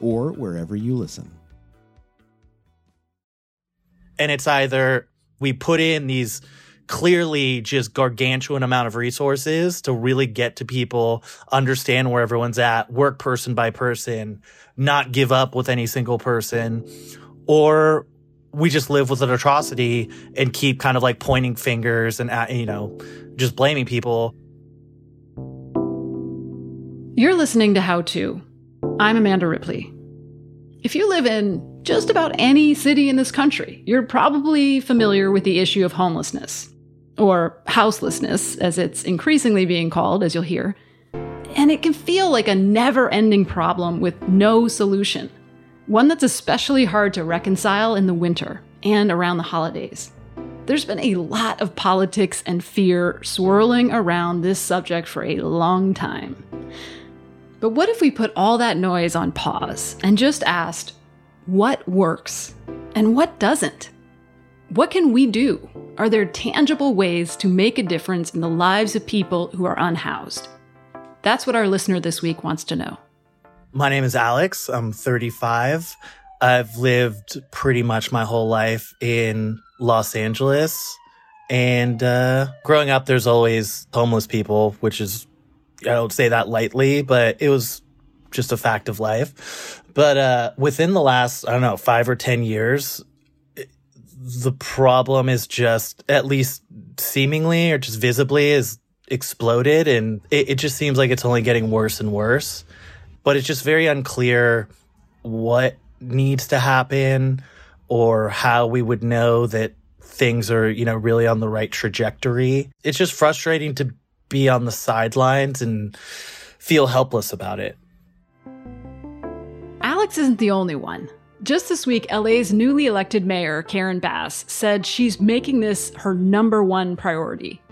or wherever you listen. And it's either we put in these clearly just gargantuan amount of resources to really get to people, understand where everyone's at, work person by person, not give up with any single person, or we just live with an atrocity and keep kind of like pointing fingers and, uh, you know, just blaming people. You're listening to How To. I'm Amanda Ripley. If you live in just about any city in this country, you're probably familiar with the issue of homelessness, or houselessness, as it's increasingly being called, as you'll hear. And it can feel like a never ending problem with no solution, one that's especially hard to reconcile in the winter and around the holidays. There's been a lot of politics and fear swirling around this subject for a long time. But what if we put all that noise on pause and just asked, what works and what doesn't? What can we do? Are there tangible ways to make a difference in the lives of people who are unhoused? That's what our listener this week wants to know. My name is Alex. I'm 35. I've lived pretty much my whole life in Los Angeles. And uh, growing up, there's always homeless people, which is I don't say that lightly, but it was just a fact of life. But uh, within the last, I don't know, five or 10 years, the problem is just, at least seemingly or just visibly, is exploded. And it, it just seems like it's only getting worse and worse. But it's just very unclear what needs to happen or how we would know that things are, you know, really on the right trajectory. It's just frustrating to be on the sidelines and feel helpless about it. Alex isn't the only one. Just this week, LA's newly elected mayor, Karen Bass, said she's making this her number one priority.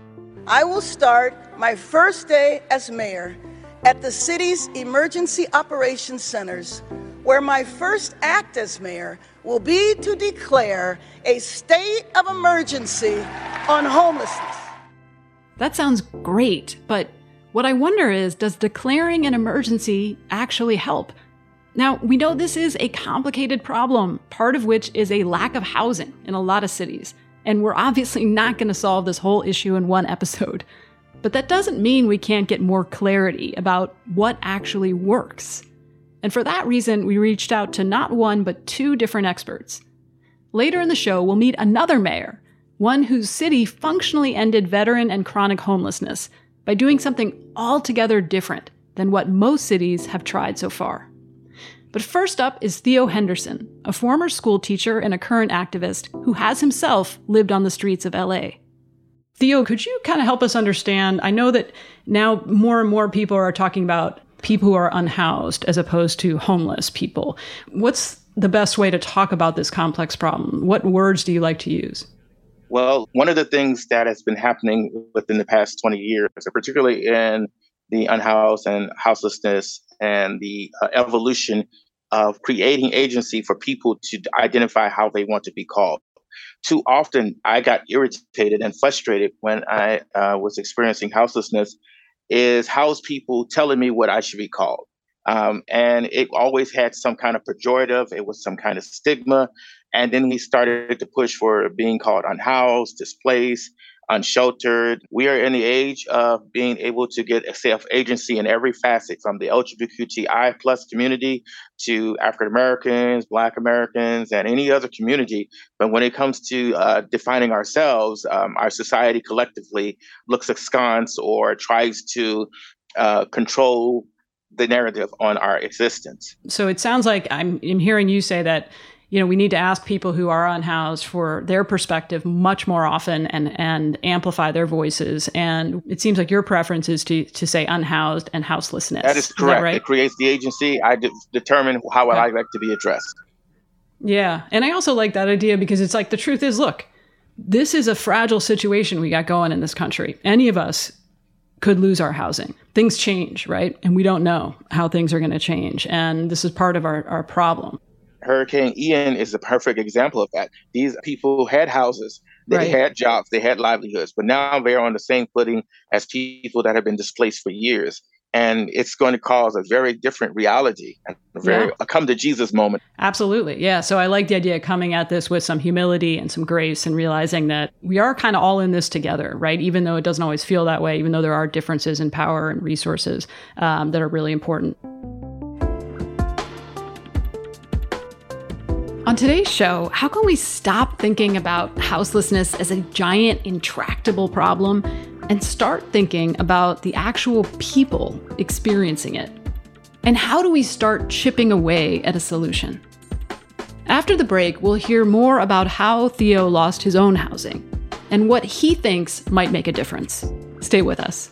I will start my first day as mayor at the city's emergency operations centers, where my first act as mayor will be to declare a state of emergency on homelessness. That sounds great, but what I wonder is does declaring an emergency actually help? Now, we know this is a complicated problem, part of which is a lack of housing in a lot of cities. And we're obviously not going to solve this whole issue in one episode. But that doesn't mean we can't get more clarity about what actually works. And for that reason, we reached out to not one, but two different experts. Later in the show, we'll meet another mayor one whose city functionally ended veteran and chronic homelessness by doing something altogether different than what most cities have tried so far. But first up is Theo Henderson, a former school teacher and a current activist who has himself lived on the streets of LA. Theo, could you kind of help us understand? I know that now more and more people are talking about people who are unhoused as opposed to homeless people. What's the best way to talk about this complex problem? What words do you like to use? Well, one of the things that has been happening within the past 20 years, particularly in the unhoused and houselessness and the uh, evolution of creating agency for people to identify how they want to be called. Too often, I got irritated and frustrated when I uh, was experiencing houselessness. Is house people telling me what I should be called? Um, and it always had some kind of pejorative. It was some kind of stigma. And then we started to push for being called unhoused, displaced, unsheltered. We are in the age of being able to get a self agency in every facet from the LGBTQI plus community to African Americans, Black Americans, and any other community. But when it comes to uh, defining ourselves, um, our society collectively looks askance or tries to uh, control the narrative on our existence. So it sounds like I'm, I'm hearing you say that you know, we need to ask people who are unhoused for their perspective much more often and and amplify their voices. And it seems like your preference is to to say unhoused and houselessness. That is correct. Is that right? It creates the agency. I de- determine how I like to be addressed. Yeah, and I also like that idea because it's like the truth is, look, this is a fragile situation we got going in this country. Any of us could lose our housing. Things change, right? And we don't know how things are going to change. And this is part of our, our problem. Hurricane Ian is a perfect example of that. These people had houses, they Right. had jobs, they had livelihoods, but now they're on the same footing as people that have been displaced for years. And it's going to cause a very different reality and a very Yeah. a come to Jesus moment. Absolutely. Yeah. So I like the idea of coming at this with some humility and some grace and realizing that we are kind of all in this together, right? Even though it doesn't always feel that way, even though there are differences in power and resources um, that are really important. On today's show, how can we stop thinking about houselessness as a giant, intractable problem and start thinking about the actual people experiencing it? And how do we start chipping away at a solution? After the break, we'll hear more about how Theo lost his own housing and what he thinks might make a difference. Stay with us.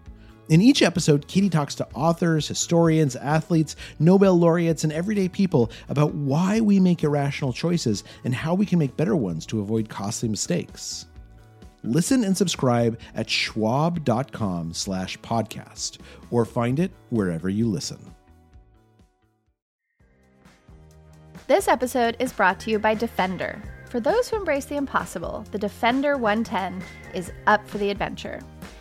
In each episode, Katie talks to authors, historians, athletes, Nobel laureates, and everyday people about why we make irrational choices and how we can make better ones to avoid costly mistakes. Listen and subscribe at schwab.com slash podcast or find it wherever you listen. This episode is brought to you by Defender. For those who embrace the impossible, the Defender 110 is up for the adventure.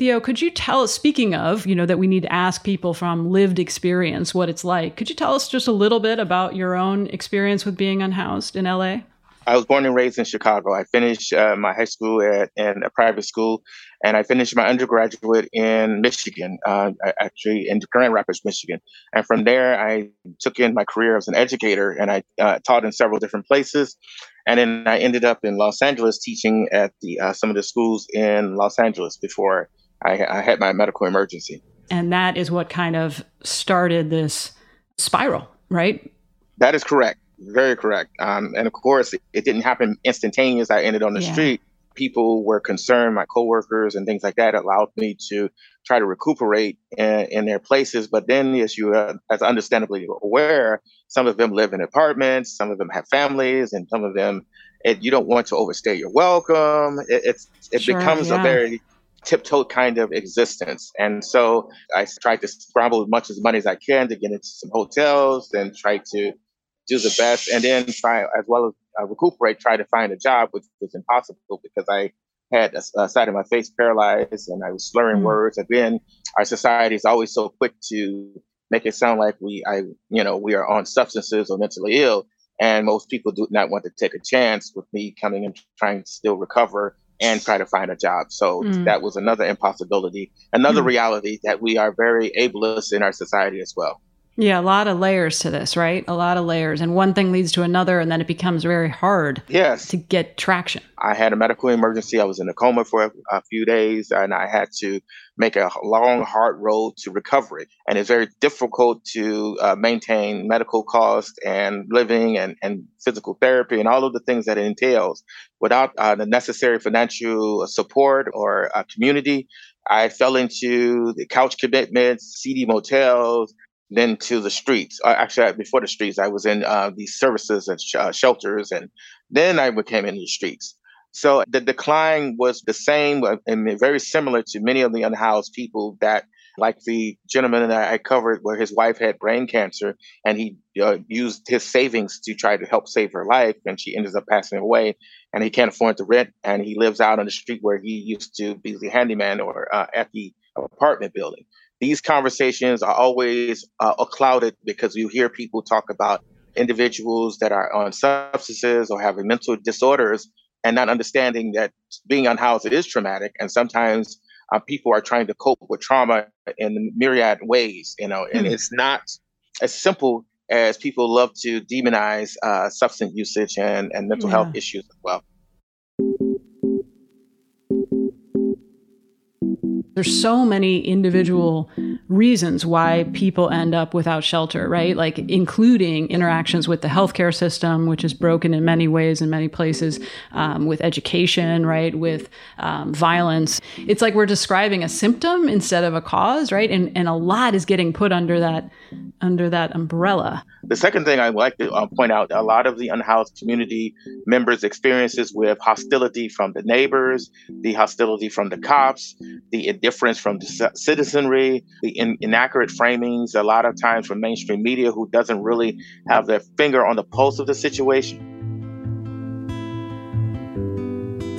Theo, could you tell us, speaking of, you know, that we need to ask people from lived experience what it's like, could you tell us just a little bit about your own experience with being unhoused in LA? I was born and raised in Chicago. I finished uh, my high school at in a private school, and I finished my undergraduate in Michigan, uh, actually in Grand Rapids, Michigan. And from there, I took in my career as an educator, and I uh, taught in several different places. And then I ended up in Los Angeles teaching at the uh, some of the schools in Los Angeles before I, I had my medical emergency. And that is what kind of started this spiral, right? That is correct. Very correct. Um, and of course, it, it didn't happen instantaneous. I ended on the Yeah. street. People were concerned, my coworkers and things like that allowed me to try to recuperate in, in their places. But then, as you uh, as understandably aware, some of them live in apartments, some of them have families, and some of them, it, you don't want to overstay your welcome. It, it's it Sure, becomes yeah. a very tiptoe kind of existence. And so I tried to scramble as much as money as I can to get into some hotels and try to do the best and then try as well as uh, recuperate, try to find a job, which was impossible because I had a, a side of my face paralyzed and I was slurring Mm. words. Again, our society is always so quick to make it sound like we, I, you know, we are on substances or mentally ill. And most people do not want to take a chance with me coming and trying to still recover and try to find a job. So Mm. that was another impossibility, another Mm. reality that we are very ableist in our society as well. Yeah, a lot of layers to this, right? A lot of layers. And one thing leads to another, and then it becomes very hard yes. to get traction. I had a medical emergency. I was in a coma for a, a few days, and I had to make a long, hard road to recovery. And it's very difficult to uh, maintain medical costs and living and, and physical therapy and all of the things that it entails without uh, the necessary financial support or uh, community. I fell into the couch commitments, seedy motels, then to the streets. Uh, actually, before the streets, I was in uh, these services and sh- uh, shelters, and then I became in the streets. So the decline was the same uh, and very similar to many of the unhoused people that, like the gentleman that I covered, where his wife had brain cancer, and he uh, used his savings to try to help save her life, and she ends up passing away, and he can't afford the rent, and he lives out on the street where he used to be the handyman or uh, at the apartment building. These conversations are always uh, clouded because you hear people talk about individuals that are on substances or having mental disorders and not understanding that being unhoused is traumatic and sometimes uh, people are trying to cope with trauma in myriad ways you know and mm. it's not as simple as people love to demonize uh, substance usage and, and mental yeah. health issues as well There's so many individual reasons why people end up without shelter, right? Like including interactions with the healthcare system, which is broken in many ways in many places, um, with education, right? With um, violence. It's like we're describing a symptom instead of a cause, right? And and a lot is getting put under that under that umbrella. The second thing I'd like to uh, point out, a lot of the unhoused community members' experiences with hostility from the neighbors, the hostility from the cops, the indifference from the citizenry, the in- inaccurate framings, a lot of times from mainstream media who doesn't really have their finger on the pulse of the situation.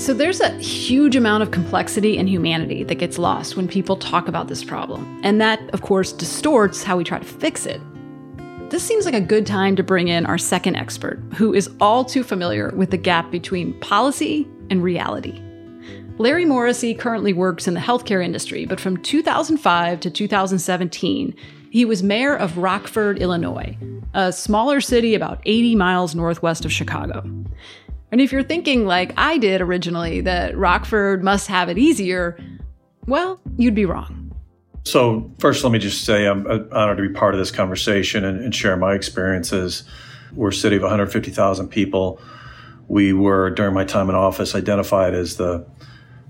So there's a huge amount of complexity and humanity that gets lost when people talk about this problem. And that, of course, distorts how we try to fix it. This seems like a good time to bring in our second expert, who is all too familiar with the gap between policy and reality. Larry Morrissey currently works in the healthcare industry, but from 2005 to 2017, he was mayor of Rockford, Illinois, a smaller city about 80 miles northwest of Chicago. And if you're thinking, like I did originally, that Rockford must have it easier, well, you'd be wrong. So, first, let me just say I'm uh, honored to be part of this conversation and, and share my experiences. We're a city of 150,000 people. We were, during my time in office, identified as the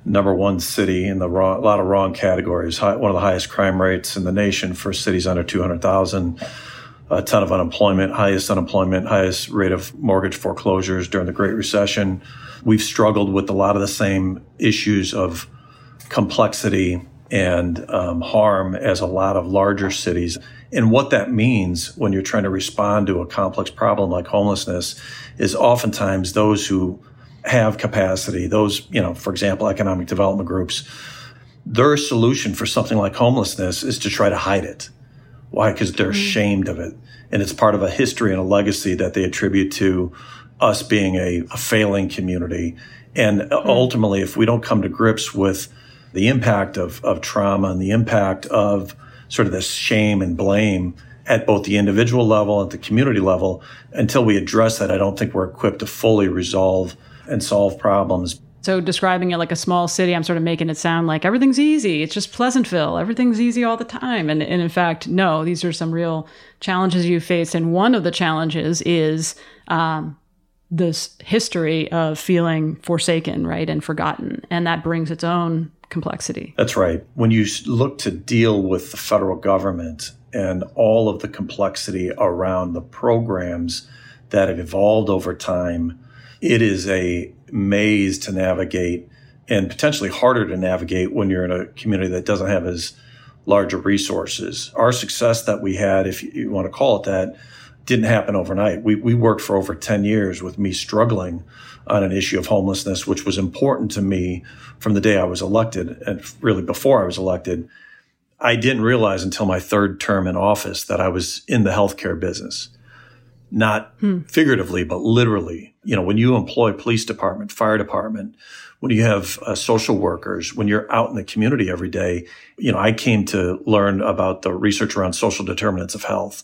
number one city in the wrong, a lot of wrong categories, high, one of the highest crime rates in the nation for cities under 200,000 a ton of unemployment, highest unemployment, highest rate of mortgage foreclosures during the Great Recession. We've struggled with a lot of the same issues of complexity and um, harm as a lot of larger cities. And what that means when you're trying to respond to a complex problem like homelessness is oftentimes those who have capacity, those, you know, for example, economic development groups, their solution for something like homelessness is to try to hide it why? Because they're mm-hmm. ashamed of it. And it's part of a history and a legacy that they attribute to us being a, a failing community. And mm-hmm. ultimately, if we don't come to grips with the impact of, of trauma and the impact of sort of this shame and blame at both the individual level and the community level, until we address that, I don't think we're equipped to fully resolve and solve problems. So describing it like a small city, I'm sort of making it sound like everything's easy. It's just Pleasantville. Everything's easy all the time. And, and in fact, no, these are some real challenges you face. And one of the challenges is um, this history of feeling forsaken, right, and forgotten. And that brings its own complexity. That's right. When you look to deal with the federal government and all of the complexity around the programs that have evolved over time, it is a maze to navigate and potentially harder to navigate when you're in a community that doesn't have as large larger resources. Our success that we had, if you want to call it that, didn't happen overnight. We, we worked for over 10 years with me struggling on an issue of homelessness, which was important to me from the day I was elected and really before I was elected. I didn't realize until my third term in office that I was in the healthcare business. Not hmm. figuratively, but literally. You know, when you employ police department, fire department, when you have uh, social workers, when you're out in the community every day, you know, I came to learn about the research around social determinants of health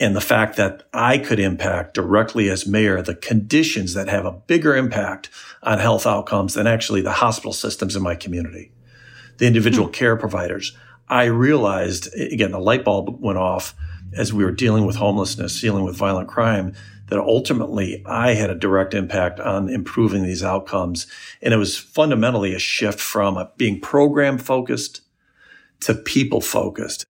and the fact that I could impact directly as mayor the conditions that have a bigger impact on health outcomes than actually the hospital systems in my community, the individual hmm. care providers. I realized, again, the light bulb went off as we were dealing with homelessness, dealing with violent crime, that ultimately I had a direct impact on improving these outcomes. And it was fundamentally a shift from being program focused to people focused.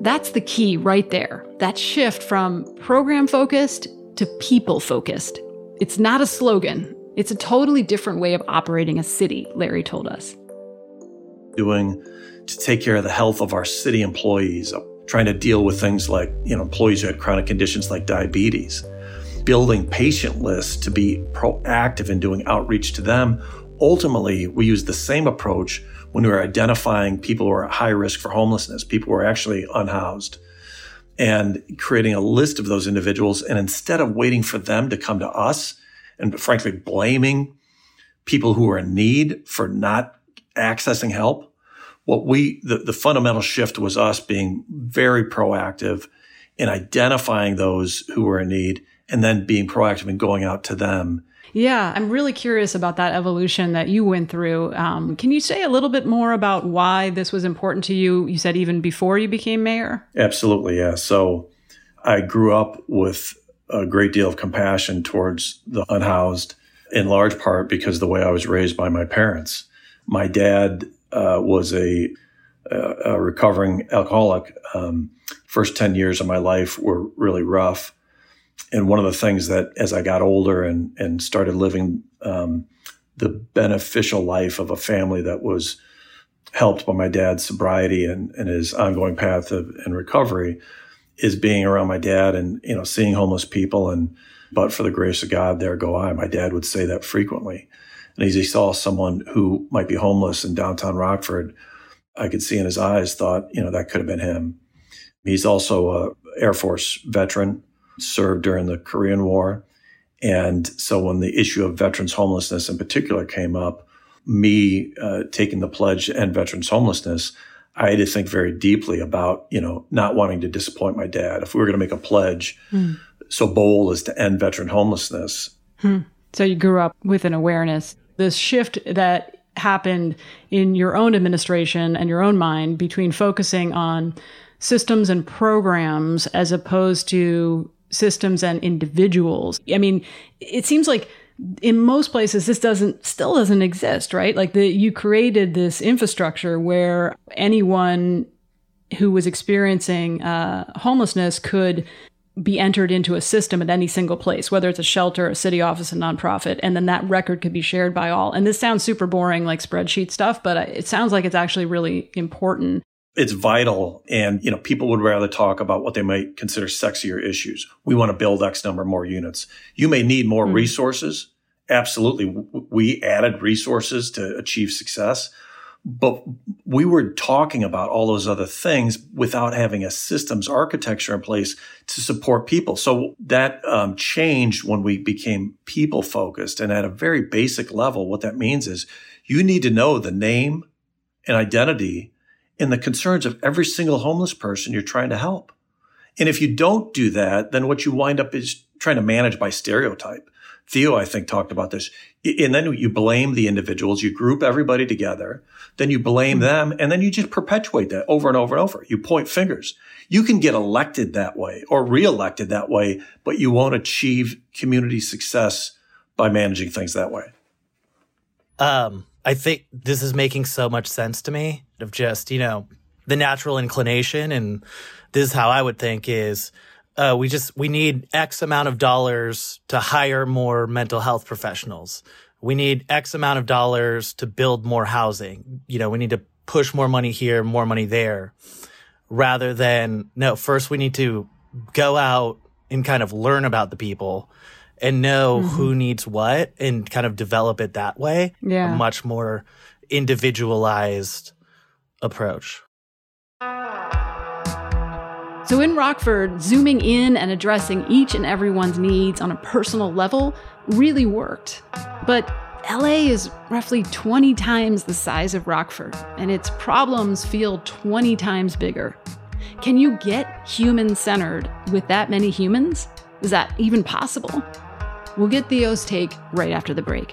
That's the key right there. That shift from program focused to people focused. It's not a slogan, it's a totally different way of operating a city, Larry told us. Doing to take care of the health of our city employees, trying to deal with things like, you know, employees who had chronic conditions like diabetes, building patient lists to be proactive in doing outreach to them. Ultimately, we use the same approach when we are identifying people who are at high risk for homelessness, people who are actually unhoused, and creating a list of those individuals. And instead of waiting for them to come to us and frankly blaming people who are in need for not accessing help, what we the, the fundamental shift was us being very proactive in identifying those who were in need and then being proactive in going out to them yeah, I'm really curious about that evolution that you went through. Um, can you say a little bit more about why this was important to you? You said even before you became mayor? Absolutely, yeah. So I grew up with a great deal of compassion towards the unhoused, in large part because the way I was raised by my parents. My dad uh, was a, a, recovering alcoholic. Um, first 10 years of my life were really rough. And one of the things that as I got older and, and started living um, the beneficial life of a family that was helped by my dad's sobriety and, and his ongoing path of and recovery is being around my dad and, you know, seeing homeless people and, but for the grace of God, there go I. My dad would say that frequently. And as he saw someone who might be homeless in downtown Rockford, I could see in his eyes, thought, you know, that could have been him. He's also a Air Force veteran, served during the Korean War. And so when the issue of veterans homelessness in particular came up, me uh, taking the pledge to end veterans homelessness, I had to think very deeply about, you know, not wanting to disappoint my dad. If we were going to make a pledge mm. so bold as to end veteran homelessness. Hmm. So you grew up with an awareness this shift that happened in your own administration and your own mind between focusing on systems and programs as opposed to systems and individuals. I mean, it seems like in most places this doesn't still doesn't exist, right? Like the you created this infrastructure where anyone who was experiencing uh, homelessness could be entered into a system at any single place, whether it's a shelter, a city office, a nonprofit, and then that record could be shared by all. And this sounds super boring, like spreadsheet stuff, but it sounds like it's actually really important. It's vital. And, you know, people would rather talk about what they might consider sexier issues. We want to build X number more units. You may need more mm-hmm. resources. Absolutely. We added resources to achieve success but we were talking about all those other things without having a systems architecture in place to support people. So that um, changed when we became people focused. And at a very basic level, what that means is you need to know the name and identity and the concerns of every single homeless person you're trying to help. And if you don't do that, then what you wind up is trying to manage by stereotype. Theo, I think, talked about this. And then you blame the individuals, you group everybody together, then you blame mm-hmm. them, and then you just perpetuate that over and over and over. You point fingers. You can get elected that way or reelected that way, but you won't achieve community success by managing things that way. Um, I think this is making so much sense to me of just, you know, the natural inclination. And this is how I would think is, uh, we just we need X amount of dollars to hire more mental health professionals. We need X amount of dollars to build more housing. You know, we need to push more money here, more money there, rather than no. First, we need to go out and kind of learn about the people and know mm-hmm. who needs what and kind of develop it that way. Yeah, a much more individualized approach. So in Rockford, zooming in and addressing each and everyone's needs on a personal level really worked. But LA is roughly 20 times the size of Rockford, and its problems feel 20 times bigger. Can you get human centered with that many humans? Is that even possible? We'll get Theo's take right after the break.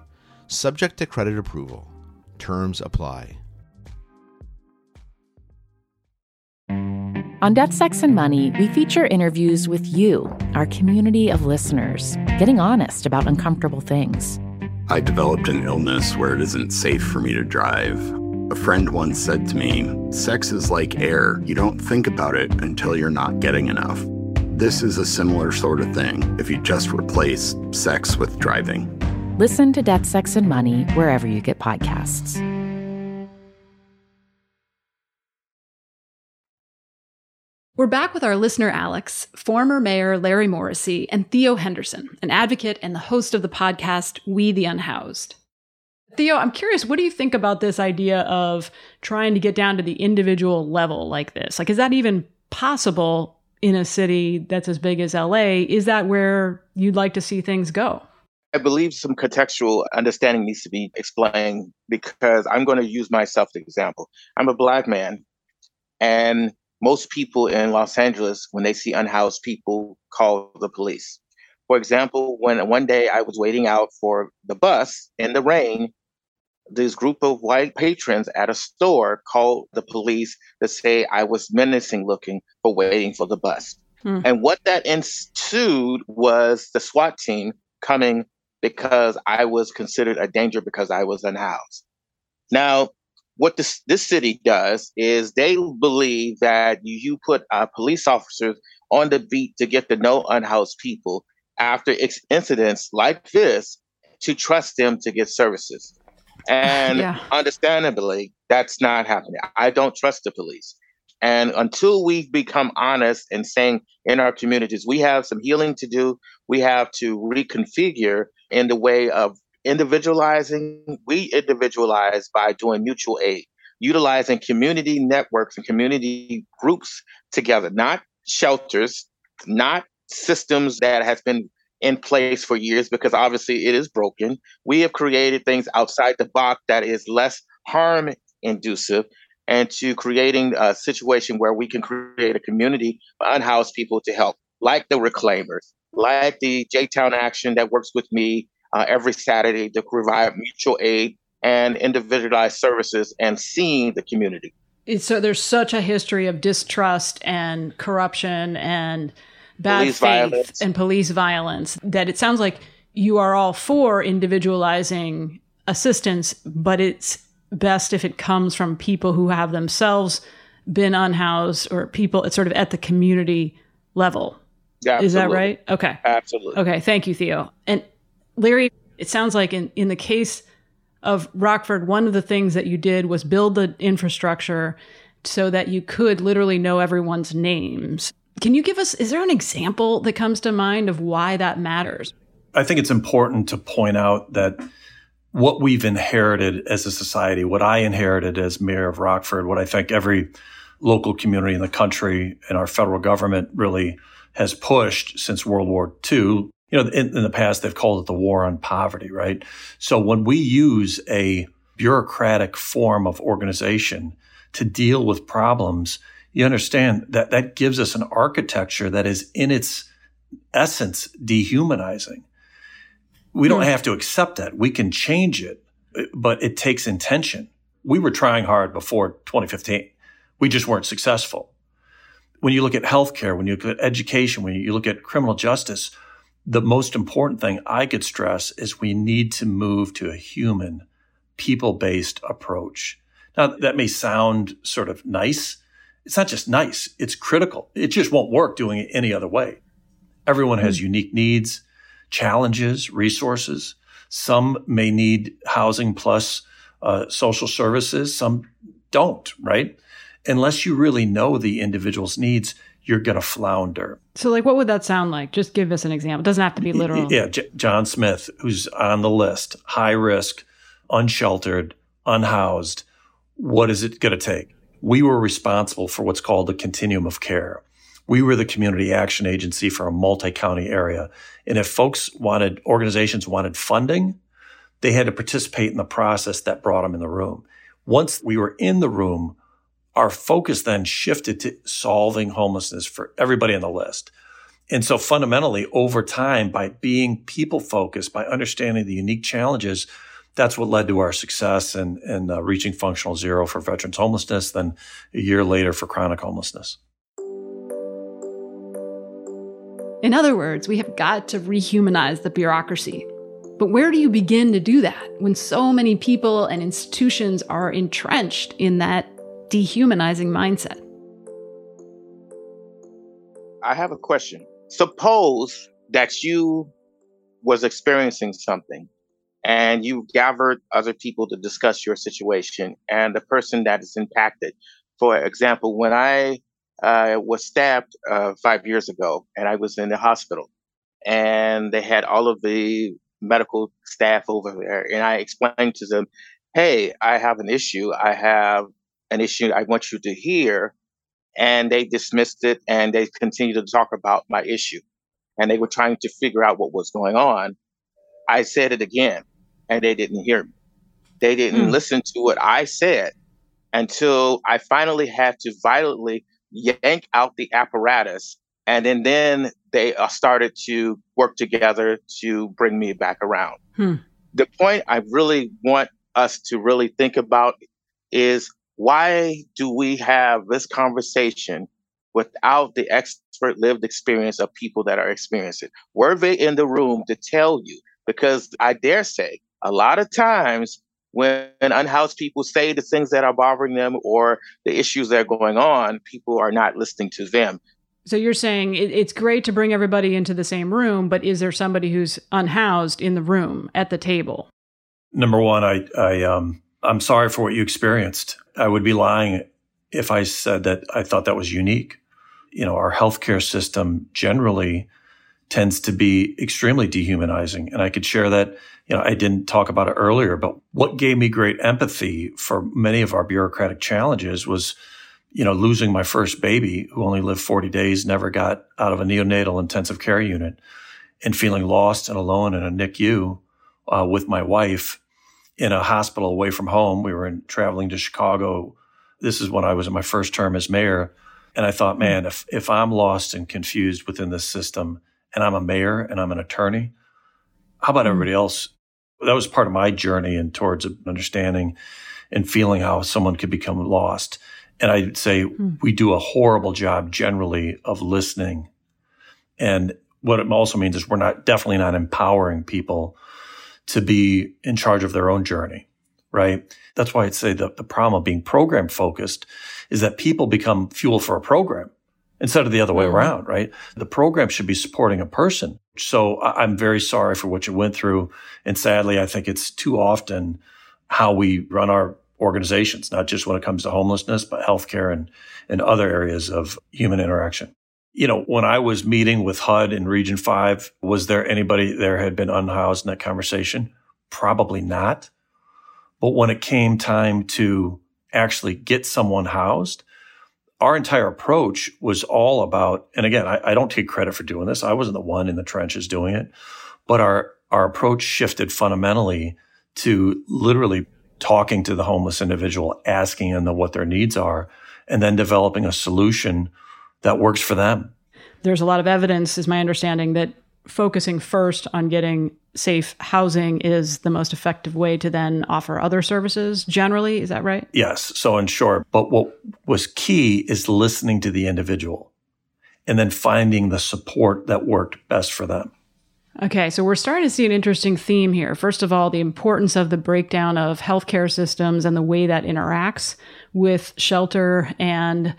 Subject to credit approval. Terms apply. On Death, Sex, and Money, we feature interviews with you, our community of listeners, getting honest about uncomfortable things. I developed an illness where it isn't safe for me to drive. A friend once said to me, Sex is like air. You don't think about it until you're not getting enough. This is a similar sort of thing if you just replace sex with driving. Listen to Death, Sex, and Money wherever you get podcasts. We're back with our listener Alex, former Mayor Larry Morrissey, and Theo Henderson, an advocate and the host of the podcast We the Unhoused. Theo, I'm curious, what do you think about this idea of trying to get down to the individual level like this? Like, is that even possible in a city that's as big as LA? Is that where you'd like to see things go? I believe some contextual understanding needs to be explained because I'm going to use myself as an example. I'm a black man, and most people in Los Angeles, when they see unhoused people, call the police. For example, when one day I was waiting out for the bus in the rain, this group of white patrons at a store called the police to say I was menacing looking for waiting for the bus. Hmm. And what that ensued was the SWAT team coming because I was considered a danger because I was unhoused. Now, what this this city does is they believe that you, put uh, police officers on the beat to get to know unhoused people after ex- incidents like this to trust them to get services. And yeah. understandably, that's not happening. I don't trust the police. And until we become honest and saying in our communities, we have some healing to do, we have to reconfigure in the way of individualizing, we individualize by doing mutual aid, utilizing community networks and community groups together, not shelters, not systems that has been in place for years because obviously it is broken. We have created things outside the box that is less harm inducive and to creating a situation where we can create a community for unhoused people to help, like the reclaimers, like the J Town Action that works with me uh, every Saturday to provide mutual aid and individualized services and seeing the community. So there's such a history of distrust and corruption and bad police faith violence. and police violence that it sounds like you are all for individualizing assistance, but it's best if it comes from people who have themselves been unhoused or people it's sort of at the community level. Yeah, Is that right? Okay. Absolutely. Okay. Thank you, Theo. And Larry, it sounds like in, in the case of Rockford, one of the things that you did was build the infrastructure so that you could literally know everyone's names. Can you give us, is there an example that comes to mind of why that matters? I think it's important to point out that what we've inherited as a society, what I inherited as mayor of Rockford, what I think every local community in the country and our federal government really has pushed since World War II you know, in, in, the past, they've called it the war on poverty, right? So when we use a bureaucratic form of organization to deal with problems, you understand that that gives us an architecture that is in its essence dehumanizing. We don't hmm. have to accept that. We can change it, but it takes intention. We were trying hard before 2015. We just weren't successful. When you look at healthcare, when you look at education, when you look at criminal justice, the most important thing I could stress is we need to move to a human, people based approach. Now, that may sound sort of nice. It's not just nice, it's critical. It just won't work doing it any other way. Everyone has mm-hmm. unique needs, challenges, resources. Some may need housing plus uh, social services, some don't, right? Unless you really know the individual's needs, you're going to flounder. So, like, what would that sound like? Just give us an example. It doesn't have to be literal. Yeah, J- John Smith, who's on the list, high risk, unsheltered, unhoused. What is it going to take? We were responsible for what's called the continuum of care. We were the community action agency for a multi county area. And if folks wanted, organizations wanted funding, they had to participate in the process that brought them in the room. Once we were in the room, our focus then shifted to solving homelessness for everybody on the list. And so fundamentally, over time, by being people focused, by understanding the unique challenges, that's what led to our success and in, uh, reaching functional zero for veterans homelessness, then a year later for chronic homelessness. In other words, we have got to rehumanize the bureaucracy. But where do you begin to do that when so many people and institutions are entrenched in that dehumanizing mindset. I have a question. Suppose that you was experiencing something and you gathered other people to discuss your situation and the person that is impacted. For example, when I uh, was stabbed uh, five years ago and I was in the hospital and they had all of the medical staff over there and I explained to them, Hey, I have an issue. I have an issue I want you to hear. And they dismissed it and they continued to talk about my issue. And they were trying to figure out what was going on. I said it again and they didn't hear me. They didn't hmm. listen to what I said until I finally had to violently yank out the apparatus. And then, then they uh, started to work together to bring me back around. Hmm. The point I really want us to really think about is why do we have this conversation without the expert lived experience of people that are experiencing it? Were they in the room to tell you? Because I dare say, a lot of times when unhoused people say the things that are bothering them or the issues that are going on, people are not listening to them. So you're saying it, it's great to bring everybody into the same room, but is there somebody who's unhoused in the room at the table? Number one, I, I um, I'm sorry for what you experienced. I would be lying if I said that I thought that was unique. You know, our healthcare system generally tends to be extremely dehumanizing. And I could share that, you know, I didn't talk about it earlier, but what gave me great empathy for many of our bureaucratic challenges was, you know, losing my first baby who only lived 40 days, never got out of a neonatal intensive care unit and feeling lost and alone in a NICU uh, with my wife in a hospital away from home. We were in, traveling to Chicago. This is when I was in my first term as mayor. And I thought, man, if, if I'm lost and confused within this system and I'm a mayor and I'm an attorney, how about hmm. everybody else? That was part of my journey and towards understanding and feeling how someone could become lost. And I'd say mm. we do a horrible job generally of listening. And what it also means is we're not definitely not empowering people to be in charge of their own journey, right? That's why I'd say the, the problem of being program focused is that people become fuel for a program instead of the other way mm-hmm. around, right? The program should be supporting a person. So I'm very sorry for what you went through. And sadly, I think it's too often how we run our organizations, not just when it comes to homelessness, but healthcare and, and other areas of human interaction you know, when I was meeting with HUD in Region 5, was there anybody there had been unhoused in that conversation? Probably not. But when it came time to actually get someone housed, our entire approach was all about, and again, I, I, don't take credit for doing this. I wasn't the one in the trenches doing it, but our, our approach shifted fundamentally to literally talking to the homeless individual, asking them what their needs are, and then developing a solution that works for them. There's a lot of evidence, is my understanding, that focusing first on getting safe housing is the most effective way to then offer other services generally. Is that right? Yes. So, in short, but what was key is listening to the individual and then finding the support that worked best for them. Okay, so we're starting to see an interesting theme here. First of all, the importance of the breakdown of healthcare systems and the way that interacts with shelter and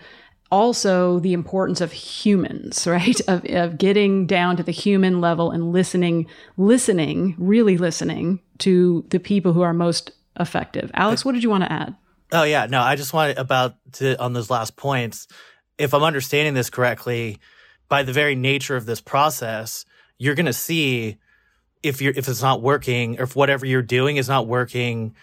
also the importance of humans, right? Of, of getting down to the human level and listening, listening, really listening to the people who are most effective. Alex, what did you want to add? Oh yeah, no, I just wanted about to on those last points. If I'm understanding this correctly, by the very nature of this process, you're going to see if you're if it's not working or if whatever you're doing is not working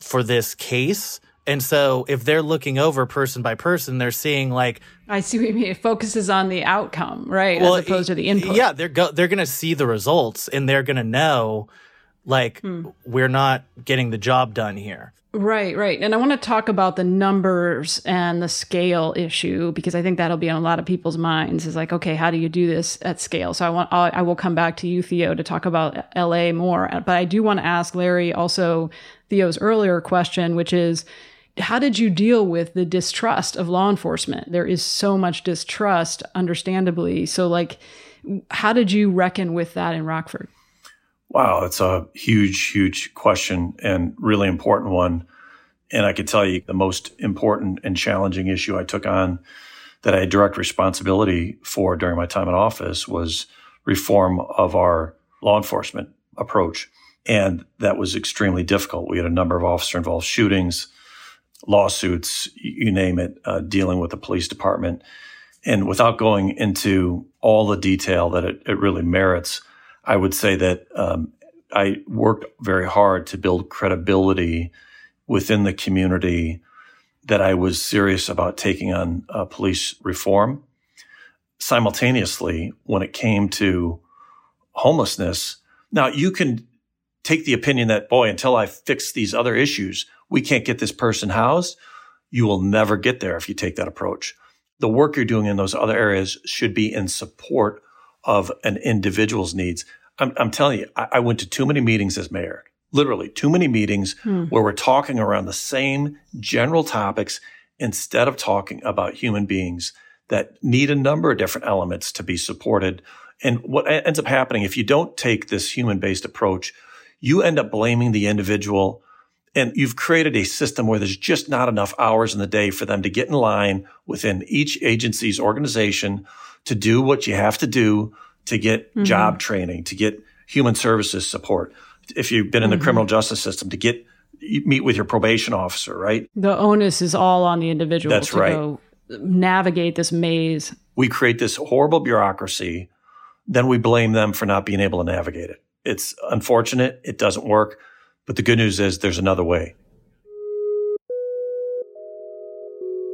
for this case. And so if they're looking over person by person, they're seeing like I see what you mean. It focuses on the outcome, right? Well, as opposed to the input. Yeah, they're go they're gonna see the results and they're gonna know like hmm. we're not getting the job done here. Right, right. And I want to talk about the numbers and the scale issue because I think that'll be on a lot of people's minds is like, okay, how do you do this at scale? So I want, I'll, I will come back to you, Theo, to talk about LA more. But I do want to ask Larry also Theo's earlier question, which is, how did you deal with the distrust of law enforcement? There is so much distrust, understandably. So, like, how did you reckon with that in Rockford? Wow, it's a huge, huge question and really important one. And I can tell you the most important and challenging issue I took on that I had direct responsibility for during my time in office was reform of our law enforcement approach. And that was extremely difficult. We had a number of officer involved shootings, lawsuits, you name it, uh, dealing with the police department. And without going into all the detail that it, it really merits, I would say that um, I worked very hard to build credibility within the community that I was serious about taking on uh, police reform. Simultaneously, when it came to homelessness, now you can take the opinion that, boy, until I fix these other issues, we can't get this person housed. You will never get there if you take that approach. The work you're doing in those other areas should be in support of an individual's needs. I'm, I'm telling you, I, I, went to too many meetings as mayor, literally too many meetings hmm. where we're talking around the same general topics instead of talking about human beings that need a number of different elements to be supported. And what ends up happening if you don't take this human based approach, you end up blaming the individual and you've created a system where there's just not enough hours in the day for them to get in line within each agency's organization to do what you have to do to get mm-hmm. job training, to get human services support. If you've been in the mm-hmm. criminal justice system, to get meet with your probation officer, right? The onus is all on the individual That's to right. go navigate this maze. We create this horrible bureaucracy, then we blame them for not being able to navigate it. It's unfortunate, it doesn't work, but the good news is there's another way.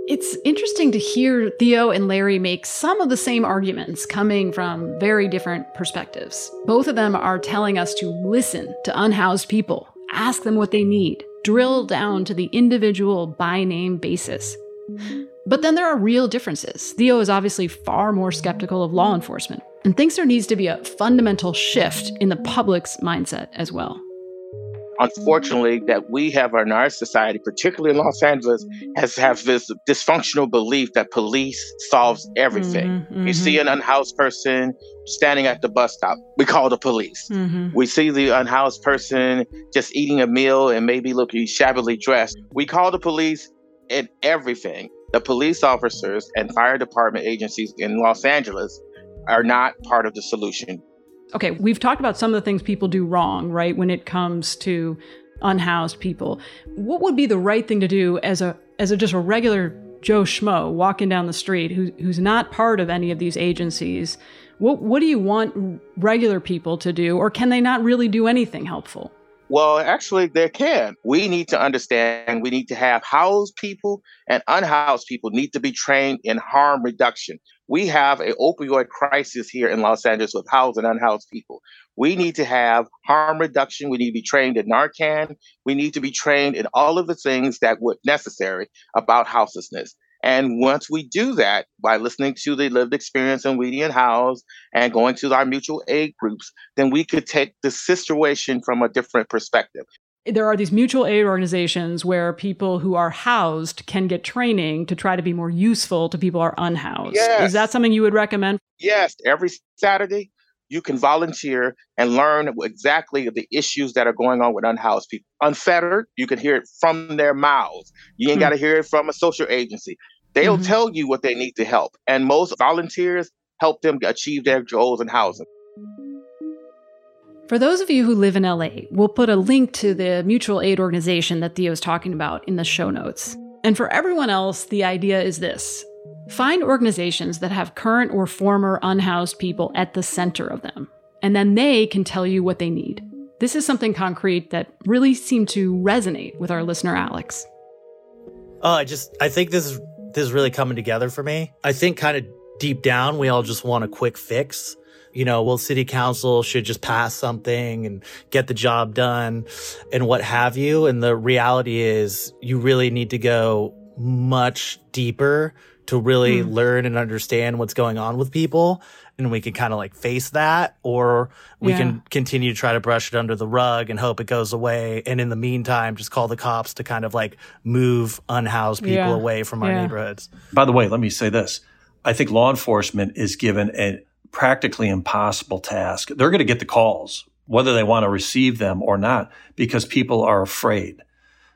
It's interesting to hear Theo and Larry make some of the same arguments coming from very different perspectives. Both of them are telling us to listen to unhoused people, ask them what they need, drill down to the individual by name basis. But then there are real differences. Theo is obviously far more skeptical of law enforcement and thinks there needs to be a fundamental shift in the public's mindset as well unfortunately that we have in our society, particularly in Los Angeles, has have this dysfunctional belief that police solves everything. Mm-hmm, mm-hmm. You see an unhoused person standing at the bus stop, we call the police. Mm-hmm. We see the unhoused person just eating a meal and maybe looking shabbily dressed. We call the police in everything. The police officers and fire department agencies in Los Angeles are not part of the solution okay, we've talked about some of the things people do wrong, right, when it comes to unhoused people. What would be the right thing to do as a as a just a regular Joe Schmo walking down the street who, who's not part of any of these agencies? What what do you want regular people to do, or can they not really do anything helpful? Well, actually, they can. We need to understand we need to have housed people and unhoused people need to be trained in harm reduction. We have an opioid crisis here in Los Angeles with housed and unhoused people. We need to have harm reduction. We need to be trained in Narcan. We need to be trained in all of the things that would necessary about houselessness. And once we do that by listening to the lived experience in We the Unhoused and going to our mutual aid groups, then we could take the situation from a different perspective there are these mutual aid organizations where people who are housed can get training to try to be more useful to people who are unhoused. Yes. Is that something you would recommend? Yes. Every Saturday, you can volunteer and learn exactly the issues that are going on with unhoused people. Unfettered, you can hear it from their mouths. You ain't mm-hmm. got to hear it from a social agency. They'll mm-hmm. tell you what they need to help. And most volunteers help them achieve their goals in housing. For those of you who live in LA, we'll put a link to the mutual aid organization that Theo is talking about in the show notes. And for everyone else, the idea is this find organizations that have current or former unhoused people at the center of them, and then they can tell you what they need. This is something concrete that really seemed to resonate with our listener, Alex. Oh, I just, I think this is, this is really coming together for me. I think kind of deep down, we all just want a quick fix. You know, well, city council should just pass something and get the job done and what have you. And the reality is you really need to go much deeper to really mm. learn and understand what's going on with people. And we can kind of like face that, or we yeah. can continue to try to brush it under the rug and hope it goes away. And in the meantime, just call the cops to kind of like move unhoused people yeah. away from our yeah. neighborhoods. By the way, let me say this I think law enforcement is given a practically impossible task. They're going to get the calls, whether they want to receive them or not, because people are afraid.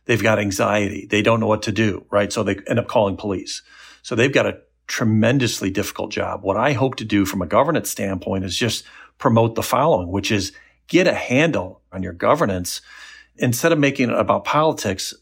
They've got anxiety. They don't know what to do, right? So they end up calling police. So they've got a tremendously difficult job. What I hope to do from a governance standpoint is just promote the following, which is get a handle on your governance. Instead of making it about politics,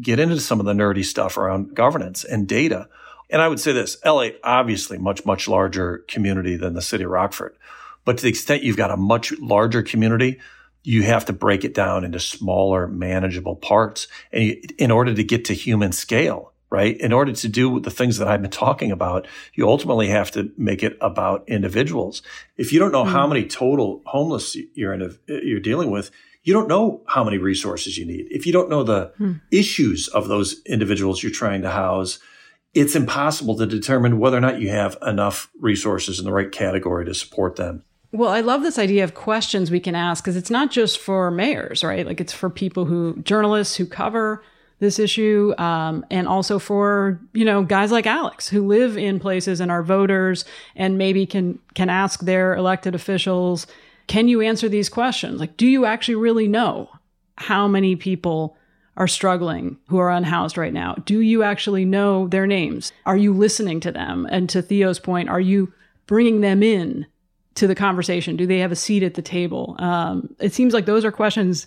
get into some of the nerdy stuff around governance and data. And I would say this, LA, obviously much, much larger community than the city of Rockford. But to the extent you've got a much larger community, you have to break it down into smaller, manageable parts. And you, in order to get to human scale, right? In order to do the things that I've been talking about, you ultimately have to make it about individuals. If you don't know mm. how many total homeless you're in, you're dealing with, you don't know how many resources you need. If you don't know the mm. issues of those individuals you're trying to house, it's impossible to determine whether or not you have enough resources in the right category to support them. Well, I love this idea of questions we can ask because it's not just for mayors, right? Like it's for people who, journalists who cover this issue, um, and also for you know guys like Alex who live in places and are voters and maybe can can ask their elected officials, can you answer these questions? Like, do you actually really know how many people are struggling who are unhoused right now? Do you actually know their names? Are you listening to them? And to Theo's point, are you bringing them in to the conversation? Do they have a seat at the table? Um, it seems like those are questions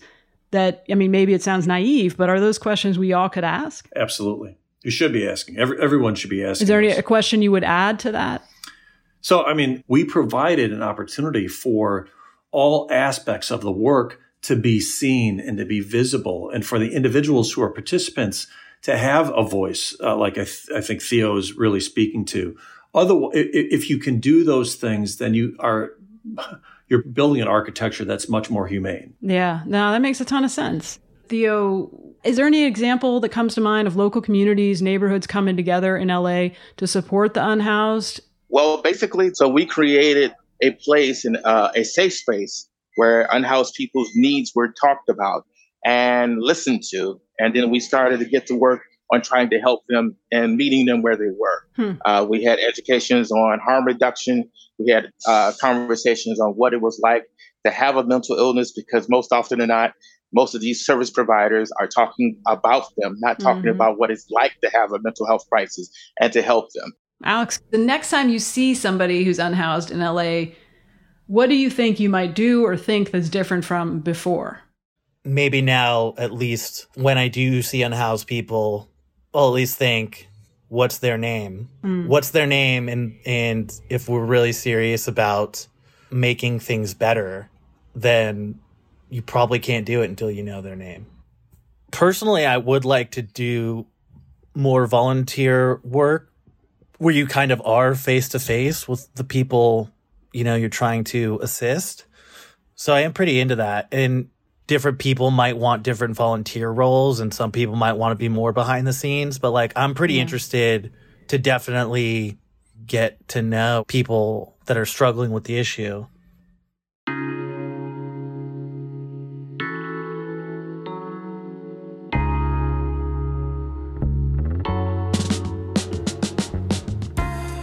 that, I mean, maybe it sounds naive, but are those questions we all could ask? Absolutely. You should be asking. Every, everyone should be asking. Is there any, a question you would add to that? So, I mean, we provided an opportunity for all aspects of the work to be seen and to be visible, and for the individuals who are participants to have a voice, uh, like I, th- I, think Theo is really speaking to. Otherwise, if you can do those things, then you are you're building an architecture that's much more humane. Yeah, no, that makes a ton of sense. Theo, is there any example that comes to mind of local communities, neighborhoods coming together in LA to support the unhoused? Well, basically, so we created a place in uh, a safe space where unhoused people's needs were talked about and listened to. And then we started to get to work on trying to help them and meeting them where they were. Hmm. Uh, we had educations on harm reduction. We had uh, conversations on what it was like to have a mental illness because most often than not, most of these service providers are talking about them, not talking mm-hmm. about what it's like to have a mental health crisis and to help them. Alex, the next time you see somebody who's unhoused in LA, what do you think you might do or think that's different from before? Maybe now, at least when I do see unhoused people, I'll at least think, what's their name? Mm. What's their name? And, and if we're really serious about making things better, then you probably can't do it until you know their name. Personally, I would like to do more volunteer work where you kind of are face to face with the people you know, you're trying to assist. So I am pretty into that. And different people might want different volunteer roles and some people might want to be more behind the scenes, but like I'm pretty yeah. interested to definitely get to know people that are struggling with the issue.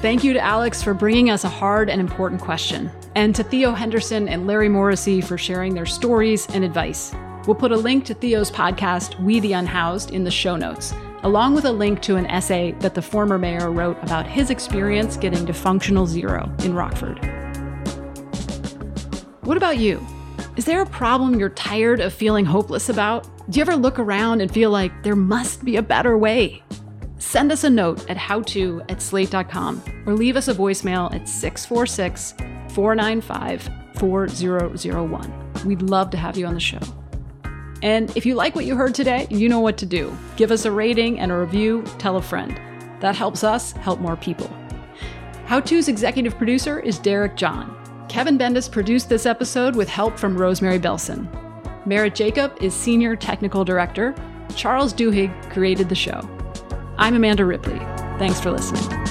Thank you to Alex for bringing us a hard and important question. and to Theo Henderson and Larry Morrissey for sharing their stories and advice. We'll put a link to Theo's podcast, We the Unhoused, in the show notes, along with a link to an essay that the former mayor wrote about his experience getting to functional zero in Rockford. What about you? Is there a problem you're tired of feeling hopeless about? Do you ever look around and feel like there must be a better way? Send us a note at howto at slate.com or leave us a voicemail at 646 495 4001. We'd love to have you on the show. And if you like what you heard today, you know what to do. Give us a rating and a review, tell a friend. That helps us help more people. How To's executive producer is Derek John. Kevin Bendis produced this episode with help from Rosemary Belson. Merritt Jacob is senior technical director. Charles Duhigg created the show. I'm Amanda Ripley. Thanks for listening.